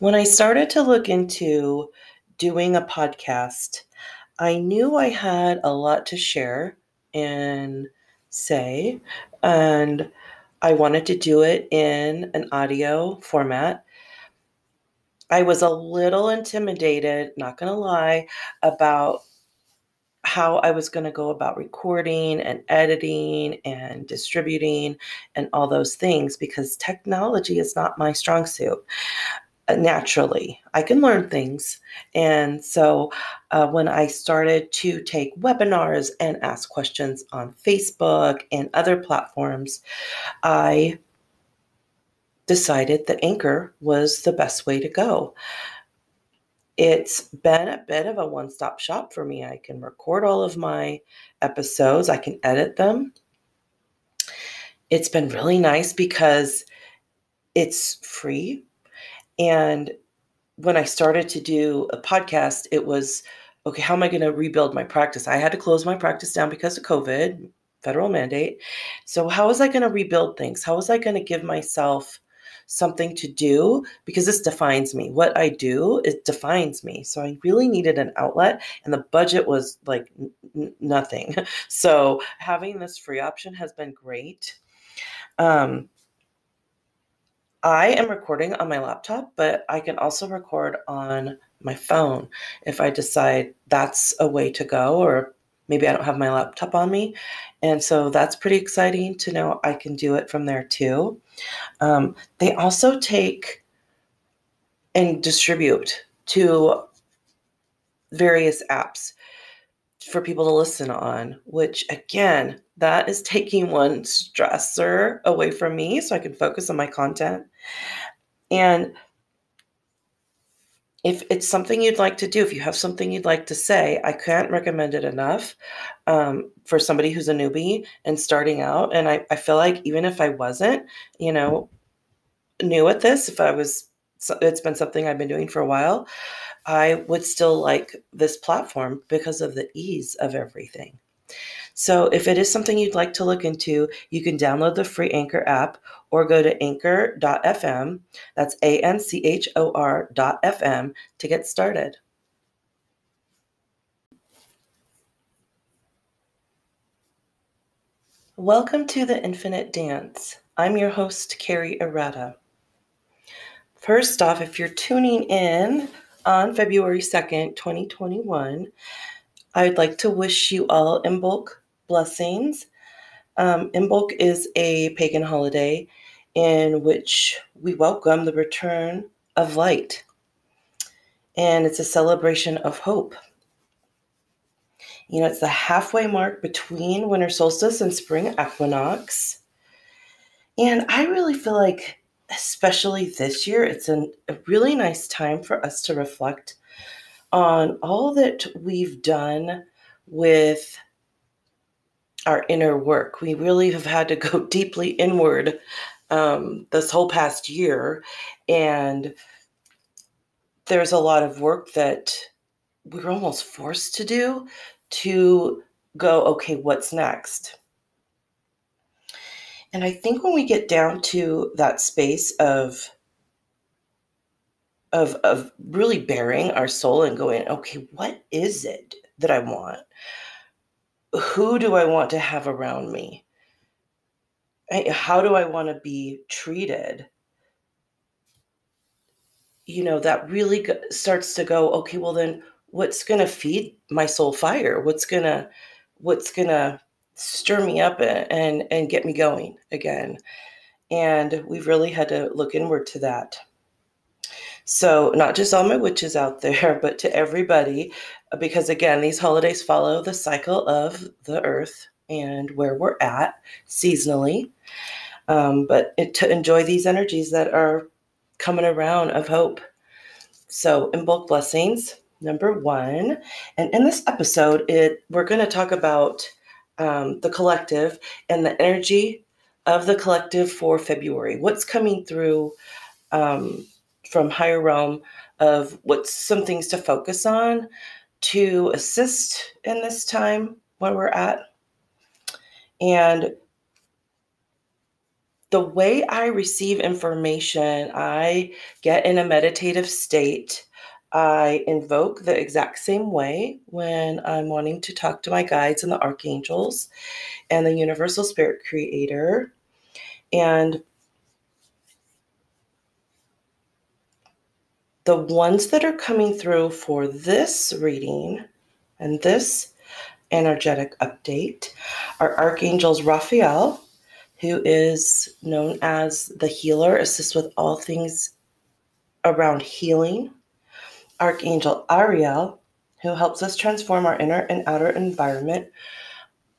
When I started to look into doing a podcast, I knew I had a lot to share and say, and I wanted to do it in an audio format. I was a little intimidated, not going to lie, about how I was going to go about recording and editing and distributing and all those things because technology is not my strong suit. Uh, naturally, I can learn things. And so uh, when I started to take webinars and ask questions on Facebook and other platforms, I decided that Anchor was the best way to go it's been a bit of a one stop shop for me. I can record all of my episodes, I can edit them. It's been really nice because it's free. And when I started to do a podcast, it was okay, how am I going to rebuild my practice? I had to close my practice down because of COVID, federal mandate. So, how was I going to rebuild things? How was I going to give myself something to do because this defines me. What I do, it defines me. So I really needed an outlet, and the budget was like n- nothing. So having this free option has been great. Um, I am recording on my laptop, but I can also record on my phone if I decide that's a way to go, or maybe I don't have my laptop on me. And so that's pretty exciting to know I can do it from there too. Um, they also take and distribute to various apps for people to listen on, which again, that is taking one stressor away from me so I can focus on my content. And if it's something you'd like to do, if you have something you'd like to say, I can't recommend it enough um, for somebody who's a newbie and starting out. And I, I feel like even if I wasn't, you know, new at this, if I was, it's been something I've been doing for a while, I would still like this platform because of the ease of everything. So if it is something you'd like to look into, you can download the free Anchor app or go to anchor.fm. That's A N C H O R.fm to get started. Welcome to the Infinite Dance. I'm your host, Carri Arata. First off, if you're tuning in on February 2nd, 2021, I'd like to wish you all Imbolc blessings. Um, Imbolc is a pagan holiday in which we welcome the return of light, and it's a celebration of hope. You know, it's the halfway mark between winter solstice and spring equinox. And I really feel like, especially this year, it's an, a really nice time for us to reflect on all that we've done with our inner work. We really have had to go deeply inward um, this whole past year. And there's a lot of work that we were almost forced to do to go, okay, what's next? And I think when we get down to that space of of of really baring our soul and going, okay, what is it that I want? who do I want to have around me? How do I want to be treated? You know, that really starts to go, okay, well, then what's going to feed my soul fire? What's going to, what's going to stir me up and, and, get me going again? And we've really had to look inward to that. So, not just all my witches out there, but to everybody, uh, because again, these holidays follow the cycle of the earth and where we're at seasonally. Um, but it, to enjoy these energies that are coming around of hope. So, Imbolc blessings, number one. And in this episode, it we're going to talk about um, the collective and the energy of the collective for February. What's coming through um, from higher realm of what's some things to focus on to assist in this time where we're at. And the way I receive information, I get in a meditative state. I invoke the exact same way when I'm wanting to talk to my guides and the archangels and the universal spirit creator. And the ones that are coming through for this reading and this energetic update are archangels Raphael, who is known as the healer, assists with all things around healing. Archangel Ariel, who helps us transform our inner and outer environment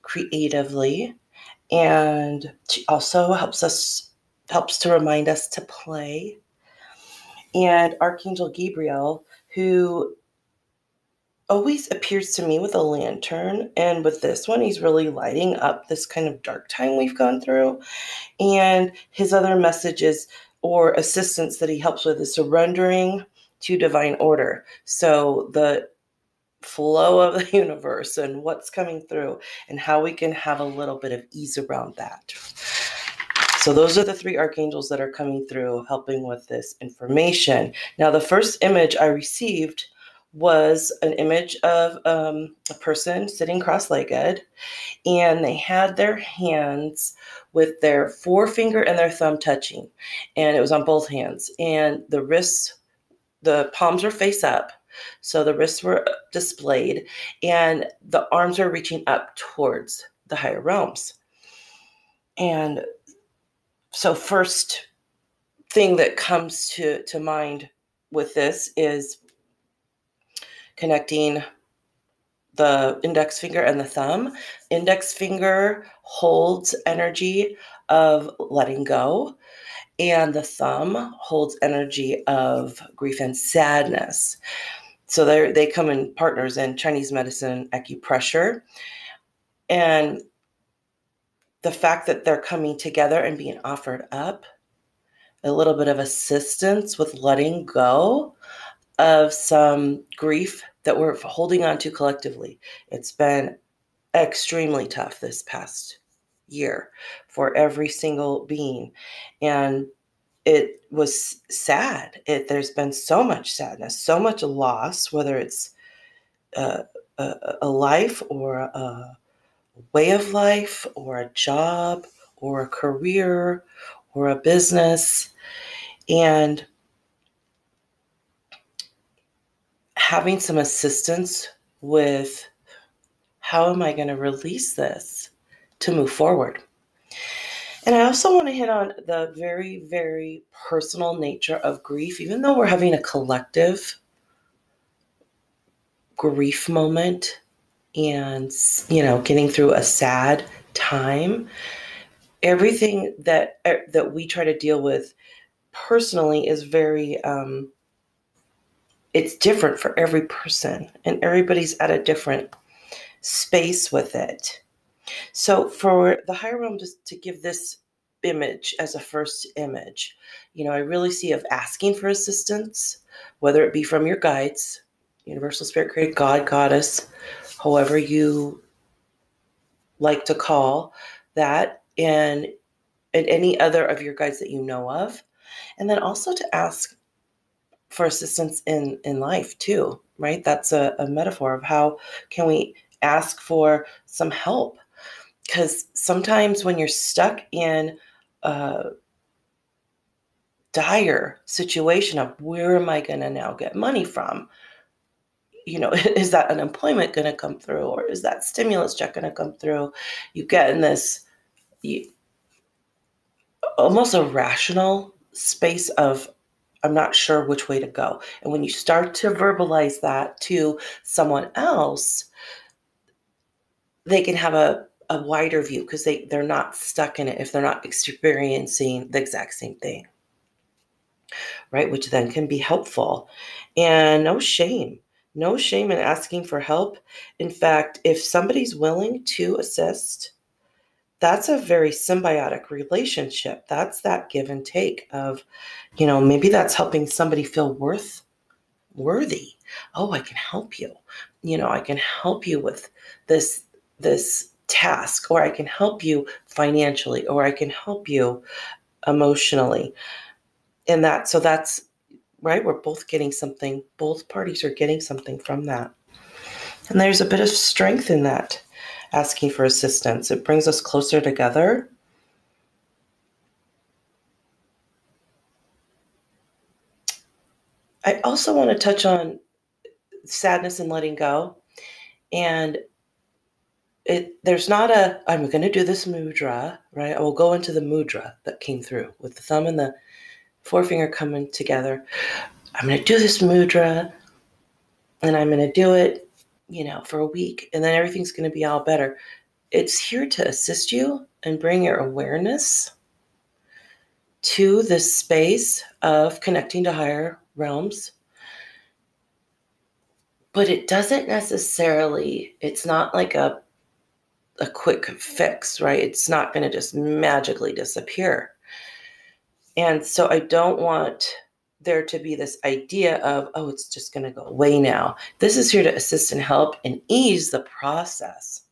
creatively. And she also helps us helps to remind us to play. And Archangel Gabriel, who always appears to me with a lantern. And with this one, he's really lighting up this kind of dark time we've gone through. And his other messages or assistance that he helps with is surrendering to divine order. So the flow of the universe and what's coming through and how we can have a little bit of ease around that. So those are the three archangels that are coming through helping with this information. Now the first image I received was an image of um, a person sitting cross legged, and they had their hands with their forefinger and their thumb touching, and it was on both hands. And the wrists, the palms were face up, so the wrists were uh, displayed, and the arms were reaching up towards the higher realms. And so, first thing that comes to, to mind with this is connecting the index finger and the thumb. Index finger holds energy of letting go, and the thumb holds energy of grief and sadness. So they they come in partners in Chinese medicine, acupressure, and the fact that they're coming together and being offered up a little bit of assistance with letting go of some grief that we're holding on to collectively. It's been extremely tough this past year for every single being. And it was sad. It, there's been so much sadness, so much loss, whether it's uh, a, a, a life or a way of life or a job or a career or a business. And having some assistance with how am I going to release this to move forward. And I also want to hit on the very, very personal nature of grief, even though we're having a collective grief moment and, you know, getting through a sad time. Everything that er, that we try to deal with personally is very um, it's different for every person and everybody's at a different space with it. So for the higher realm just to give this image as a first image, you know, I really see of asking for assistance, whether it be from your guides, universal spirit created God, goddess, however you like to call that, and and any other of your guides that you know of. And then also to ask for assistance in in life too right that's a, a metaphor of how can we ask for some help because sometimes when you're stuck in a dire situation of where am i going to now get money from you know is that unemployment going to come through or is that stimulus check going to come through you get in this you, almost a rational space of I'm not sure which way to go. And when you start to verbalize that to someone else, they can have a, a wider view because they, they're not stuck in it if they're not experiencing the exact same thing. Right? Which then can be helpful. And no shame. No shame in asking for help. In fact, if somebody's willing to assist, that's a very symbiotic relationship. That's that give and take of, you know, maybe that's helping somebody feel worth worthy. Oh, I can help you. You know, I can help you with this this task or I can help you financially or I can help you emotionally. And that, so that's right. We're both getting something, both parties are getting something from that. And there's a bit of strength in that, asking for assistance. It brings us closer together. I also want to touch on sadness and letting go. And it there's not a I'm going to do this mudra, right? I will go into the mudra that came through with the thumb and the forefinger coming together. I'm going to do this mudra and I'm going to do it, you know, for a week and then everything's going to be all better. It's here to assist you and bring your awareness to this space of connecting to higher realms but it doesn't necessarily it's not like a a quick fix right? It's not going to just magically disappear. And so i don't want there to be this idea of oh it's just going to go away now. This is here to assist and help and ease the process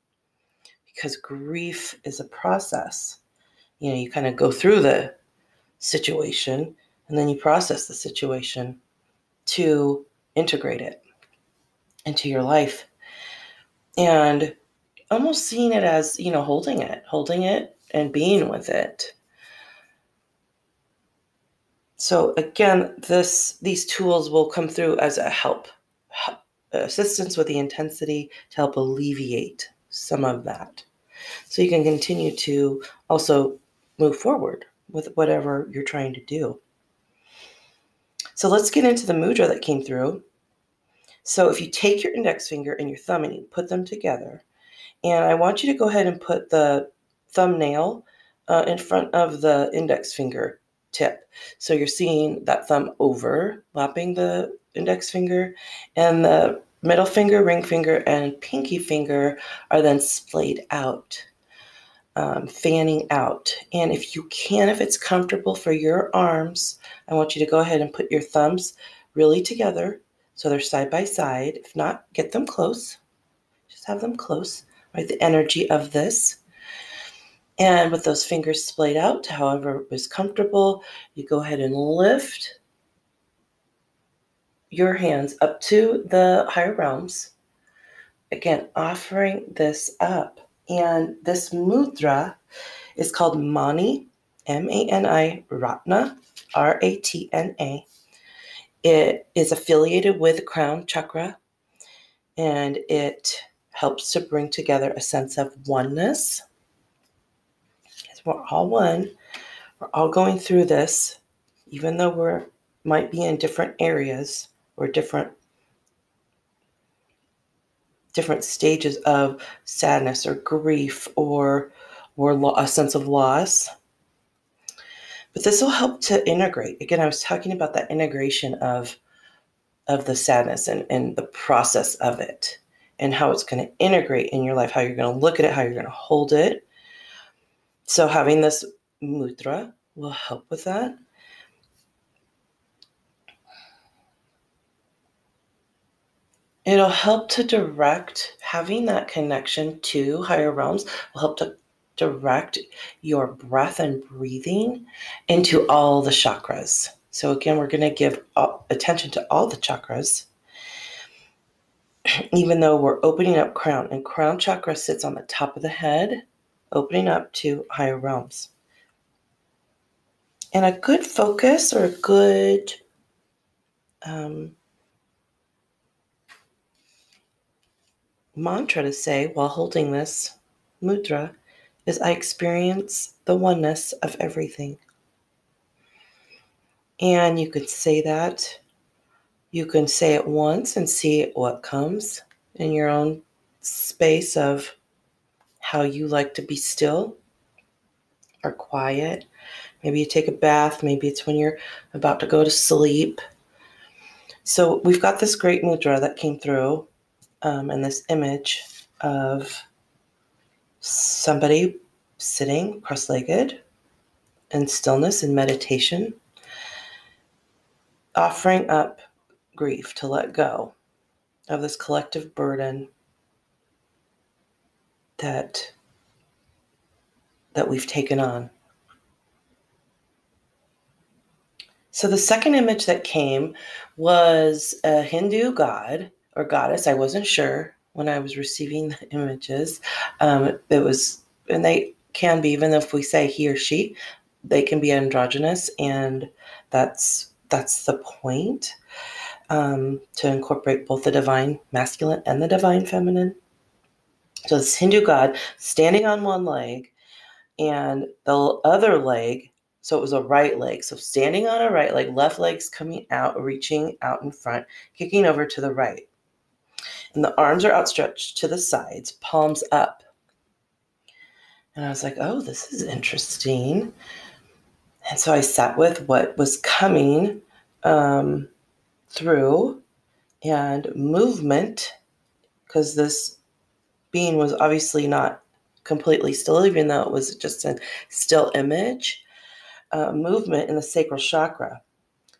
because grief is a process. You know you kind of go through the situation and then you process the situation to integrate it into your life. And almost seeing it as you know holding it holding it and being with it. So again this these tools will come through as a help, help assistance with the intensity to help alleviate some of that. So you can continue to also move forward with whatever you're trying to do. So let's get into the mudra that came through. So if you take your index finger and your thumb and you put them together, and I want you to go ahead and put the thumbnail uh, in front of the index finger tip. So you're seeing that thumb overlapping the index finger, and the middle finger, ring finger, and pinky finger are then splayed out, um, fanning out. And if you can, if it's comfortable for your arms, I want you to go ahead and put your thumbs really together so they're side by side. If not, get them close. Just have them close, right? The energy of this. And with those fingers splayed out, however is comfortable, you go ahead and lift your hands up to the higher realms. Again, offering this up. And this mudra is called Mani, M A N I Ratna, R A T N A. It is affiliated with crown chakra and it helps to bring together a sense of oneness. Because We're all one. We're all going through this, even though we're might be in different areas or different different stages of sadness or grief or or lo- a sense of loss. But this will help to integrate. Again, I was talking about that integration of of the sadness and, and the process of it and how it's going to integrate in your life, how you're going to look at it, how you're going to hold it. So having this mudra will help with that. It'll help to direct having that connection to higher realms will help to direct your breath and breathing into all the chakras. So, again, we're going to give attention to all the chakras, even though we're opening up crown, and crown chakra sits on the top of the head, opening up to higher realms. And a good focus or a good um, mantra to say while holding this mudra is I experience the oneness of everything. And you could say that. You can say it once and see what comes in your own space of how you like to be still or quiet. Maybe you take a bath. Maybe it's when you're about to go to sleep. So we've got this great mudra that came through um, and this image of somebody sitting cross legged in stillness and meditation, offering up grief to let go of this collective burden that that we've taken on So the second image that came was a Hindu god or goddess. I wasn't sure when I was receiving the images. Um, it was, and they can be, even if we say he or she, they can be androgynous, and that's that's the point um, to incorporate both the divine masculine and the divine feminine. So this Hindu god standing on one leg, and the other leg. So it was a right leg. So standing on a right leg, left leg's coming out, reaching out in front, kicking over to the right. And the arms are outstretched to the sides, palms up. And I was like, oh, this is interesting. And so I sat with what was coming um, through and movement, because this being was obviously not completely still, even though it was just a still image, uh, movement in the sacral chakra.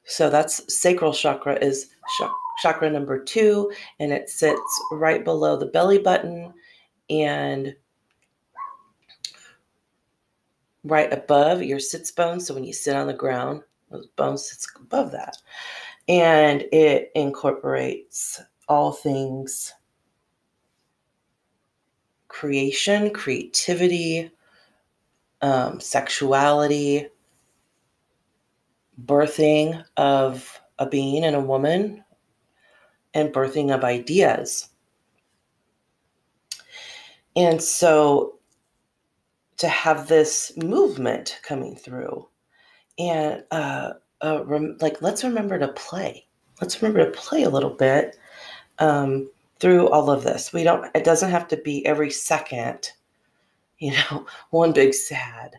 So that's sacral chakra is chakra number two, and it sits right below the belly button and right above your sits bone. So when you sit on the ground, those bones sits above that. And it incorporates all things creation, creativity, um, sexuality, birthing of a being and a woman, and birthing of ideas. And so to have this movement coming through and uh, uh, rem- like let's remember to play. Let's remember to play a little bit um, through all of this. We don't it doesn't have to be every second you know one big sad.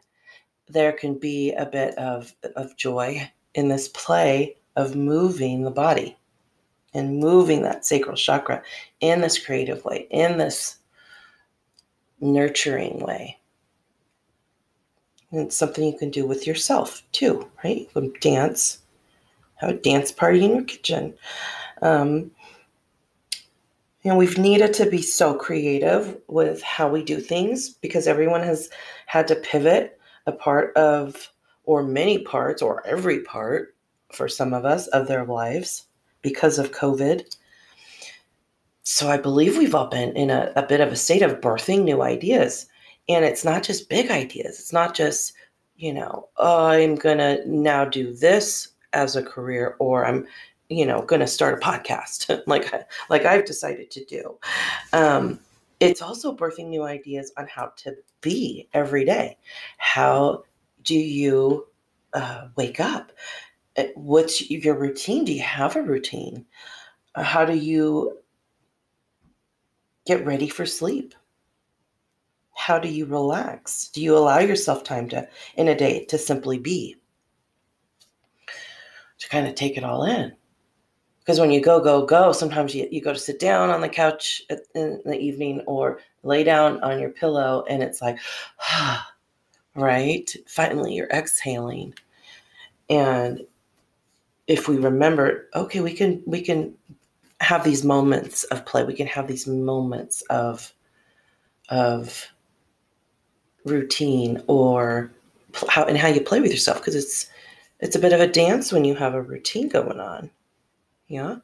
There can be a bit of of joy in this play of moving the body and moving that sacral chakra in this creative way in this nurturing way and it's something you can do with yourself too, right? You can dance, have a dance party in your kitchen. Um, you know, we've needed to be so creative with how we do things because everyone has had to pivot a part of, or many parts, or every part for some of us of their lives because of COVID. So I believe we've all been in a, a bit of a state of birthing new ideas and it's not just big ideas. It's not just, you know, oh, I'm going to now do this as a career or I'm, you know, going to start a podcast like like I've decided to do. Um, it's also birthing new ideas on how to be every day. How do you uh, wake up? Uh, what's your routine? Do you have a routine? How do you get ready for sleep? How do you relax? Do you allow yourself time to in a day to simply be? To kind of take it all in. Because when you go, go, go, sometimes you, you go to sit down on the couch in the evening or lay down on your pillow and it's like, ah, right? Finally, you're exhaling. And if we remember, okay, we can we can have these moments of play. We can have these moments of of routine or how and how you play with yourself because it's it's a bit of a dance when you have a routine going on yeah?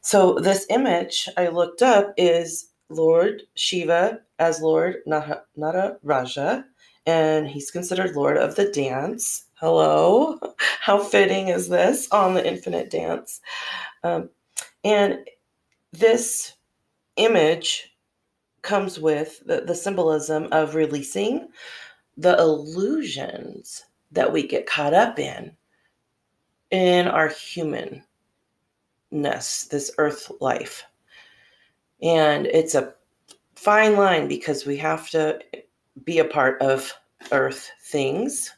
So this image i looked up is lord shiva as lord Nataraja and he's considered lord of the dance. Hello? How fitting is this on the infinite dance? Um, and this image comes with the, the symbolism of releasing the illusions that we get caught up in in our humanness, this earth life. And it's a fine line because we have to be a part of earth things.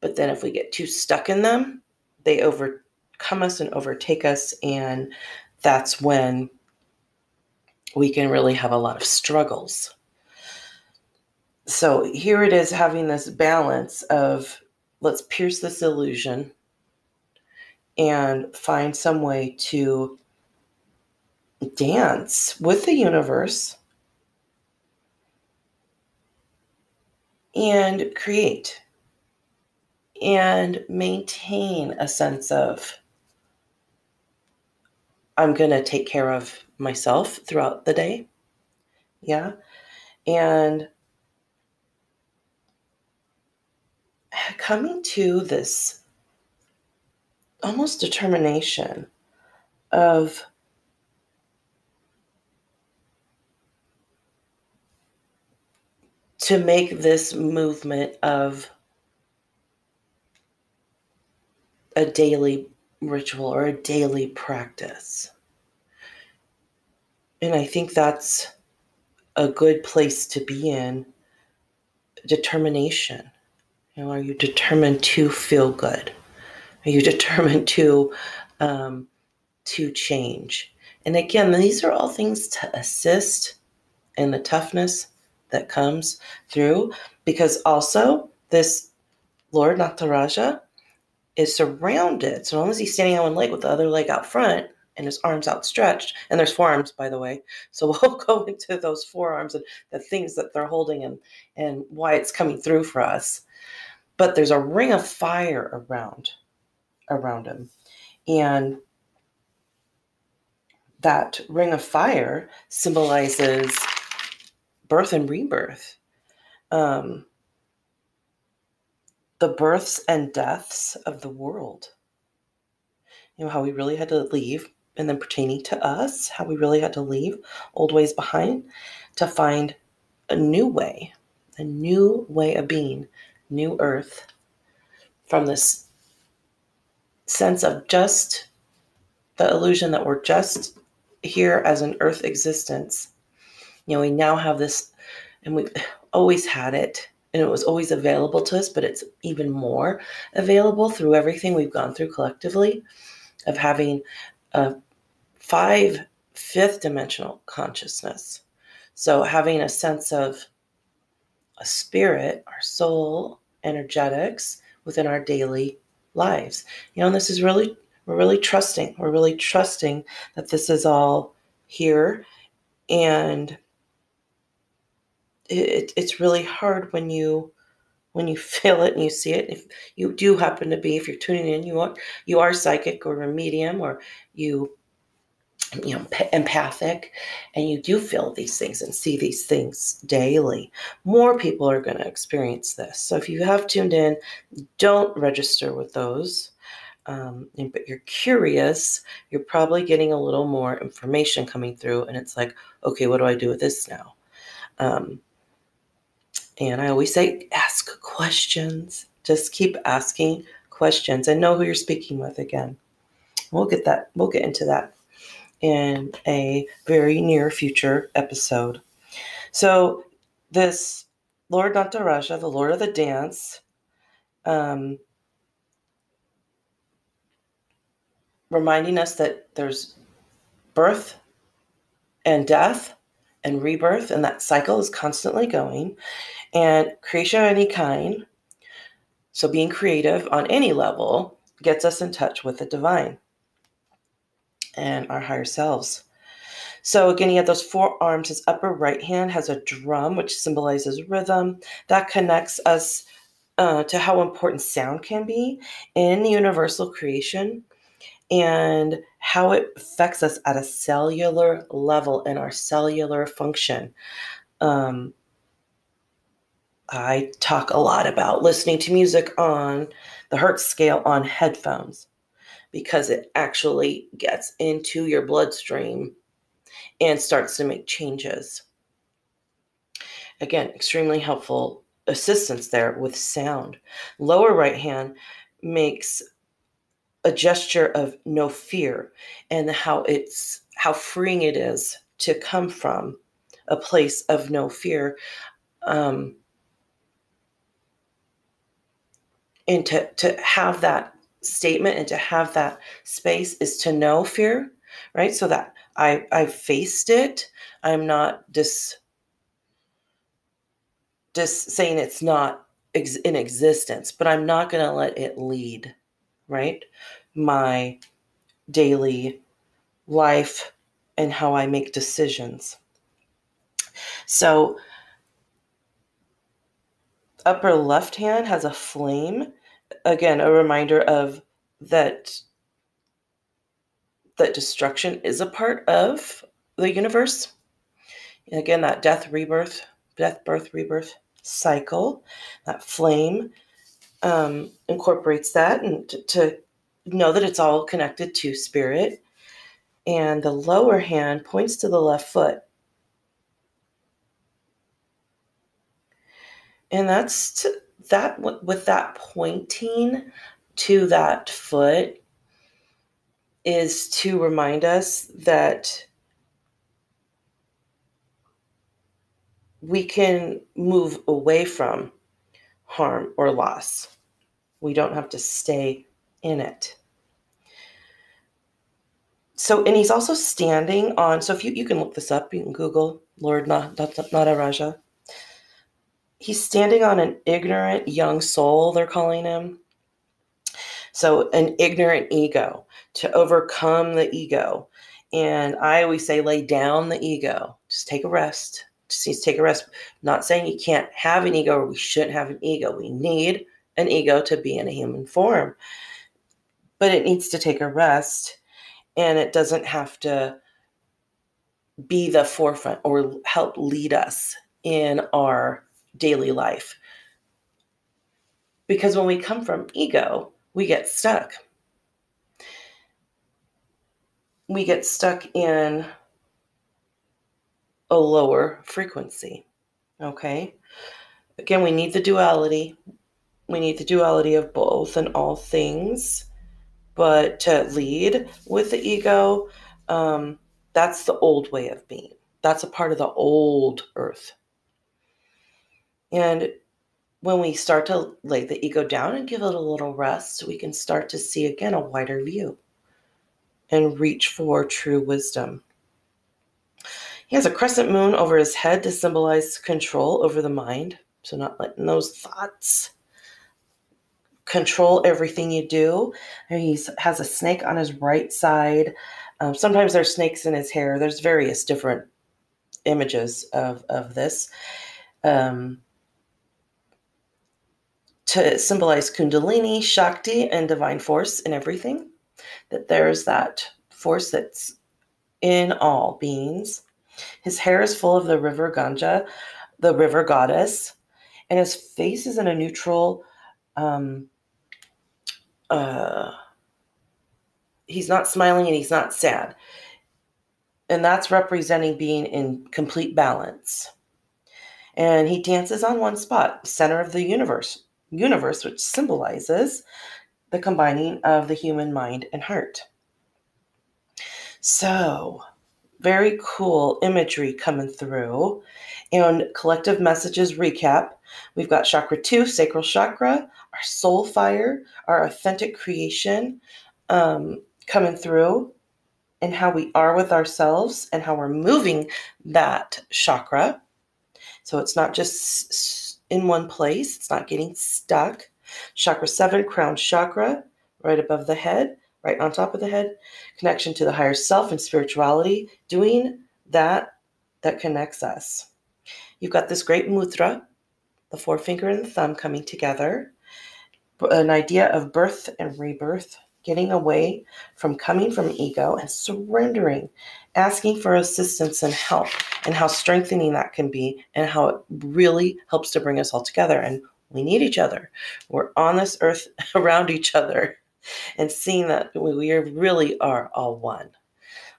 But then if we get too stuck in them, they overcome us and overtake us. And that's when we can really have a lot of struggles. So here it is having this balance of let's pierce this illusion and find some way to dance with the universe and create. and maintain a sense of I'm going to take care of myself throughout the day. Yeah. And coming to this almost determination of to make this movement of a daily ritual or a daily practice. And I think that's a good place to be in determination. You know, are you determined to feel good? Are you determined to um, to change? And again, these are all things to assist in the toughness that comes through, because also this Lord Nataraja is surrounded. So long as he's standing on one leg with the other leg out front and his arms outstretched, and there's four arms, by the way. So we'll go into those four arms and the things that they're holding and and why it's coming through for us. But there's a ring of fire around around him, and that ring of fire symbolizes birth and rebirth. Um, the births and deaths of the world. You know, how we really had to leave, and then pertaining to us, how we really had to leave old ways behind to find a new way, a new way of being, new earth from this sense of just the illusion that we're just here as an earth existence. You know, we now have this, and we've always had it and it was always available to us, but it's even more available through everything we've gone through collectively of having a five fifth dimensional consciousness. So having a sense of a spirit, our soul, energetics within our daily lives. You know, and this is really we're really trusting. We're really trusting that this is all here and it, it's really hard when you when you feel it and you see it. If you do happen to be if you're tuning in you are you are psychic or a medium or you you know empathic and you do feel these things and see these things daily more people are going to experience this. So if you have tuned in don't register with those um, but you're curious you're probably getting a little more information coming through and it's like okay what do i do with this now? Um, and I always say, ask questions. Just keep asking questions and know who you're speaking with again. We'll get that, we'll get into that in a very near future episode. So, this Lord Nataraja, the Lord of the Dance, um, reminding us that there's birth and death and rebirth, and that cycle is constantly going and creation of any kind, so being creative on any level, gets us in touch with the divine and our higher selves. So again, he had those four arms. His upper right hand has a drum, which symbolizes rhythm. That connects us uh, to how important sound can be in universal creation and how it affects us at a cellular level in our cellular function. Um, I talk a lot about listening to music on the Hertz scale on headphones because it actually gets into your bloodstream and starts to make changes. Again, extremely helpful assistance there with sound. Lower right hand makes a gesture of no fear and how it's how freeing it is to come from a place of no fear. Um, and to to have that statement and to have that space is to know fear right so that i i faced it i'm not just just saying it's not ex- in existence but i'm not going to let it lead right? My daily life and how i make decisions. So upper left hand has a flame. Again, a reminder of that that destruction is a part of the universe. And again, that death, rebirth, death, birth, rebirth cycle, that flame um, incorporates that and to, to know that it's all connected to spirit. And the lower hand points to the left foot. And that's to, that with that pointing to that foot is to remind us that we can move away from harm or loss. We don't have to stay in it. So, and he's also standing on, so if you, you can look this up, you can Google Lord Nataraja. He's standing on an ignorant young soul, they're calling him. So, an ignorant ego to overcome the ego. And I always say, lay down the ego, just take a rest. Just take a rest. not saying you can't have an ego or we shouldn't have an ego. We need an ego to be in a human form, but it needs to take a rest and it doesn't have to be the forefront or help lead us in our daily life. Because when we come from ego, we get stuck. We get stuck in a lower frequency. Okay. Again, we need the duality. We need the duality of both and all things. But to lead with the ego, um, that's the old way of being. That's a part of the old earth. And when we start to lay the ego down and give it a little rest, we can start to see again a wider view and reach for true wisdom. He has a crescent moon over his head to symbolize control over the mind. So, not letting those thoughts control everything you do. He has a snake on his right side. Um, sometimes there's snakes in his hair. There's various different images of, of this. Um, to symbolize Kundalini, Shakti, and divine force in everything. That there's that force that's in all beings. His hair is full of the river Ganga, the river goddess, and his face is in a neutral. Um, uh, he's not smiling and he's not sad. And that's representing being in complete balance. And he dances on one spot, center of the universe, universe, which symbolizes the combining of the human mind and heart. So, very cool imagery coming through. And collective messages recap. We've got chakra two, sacral chakra, our soul fire, our authentic creation um, coming through, and how we are with ourselves and how we're moving that chakra. So it's not just in one place, it's not getting stuck. Chakra seven, crown chakra, right above the head right on top of the head, connection to the higher self and spirituality, doing that that connects us. You've got this great mudra, the forefinger and the thumb coming together, an idea of birth and rebirth, getting away from coming from ego and surrendering, asking for assistance and help, and how strengthening that can be, and how it really helps to bring us all together. And we need each other. We're on this earth around each other and seeing that we really are all one.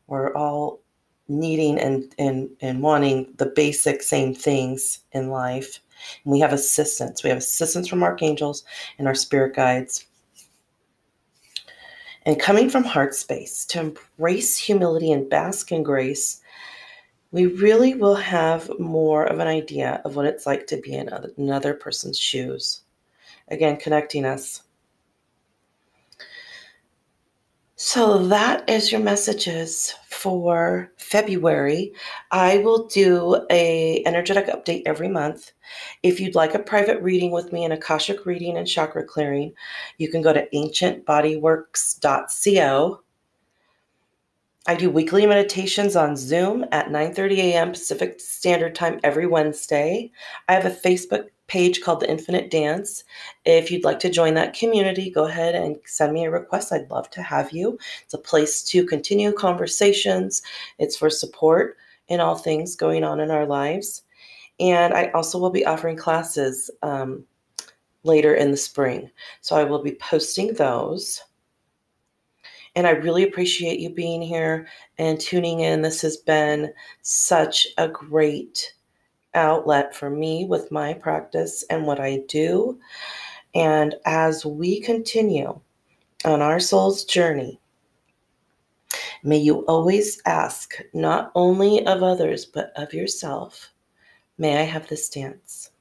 We're all needing and, and, and wanting the basic same things in life. And we have assistance. We have assistance from archangels and our spirit guides. And coming from heart space to embrace humility and bask in grace, we really will have more of an idea of what it's like to be in another person's shoes. Again, connecting us So that is your messages for February. I will do a energetic update every month. If you'd like a private reading with me, an Akashic reading and chakra clearing, you can go to ancientbodyworks.co. I do weekly meditations on Zoom at 9:30 a.m. Pacific Standard Time every Wednesday. I have a Facebook page called The Infinite Dance. If you'd like to join that community, go ahead and send me a request. I'd love to have you. It's a place to continue conversations, it's for support in all things going on in our lives. And I also will be offering classes um, later in the spring. So I will be posting those. And I really appreciate you being here and tuning in. This has been such a great outlet for me with my practice and what I do. And as we continue on our soul's journey, may you always ask not only of others, but of yourself, may I have this dance?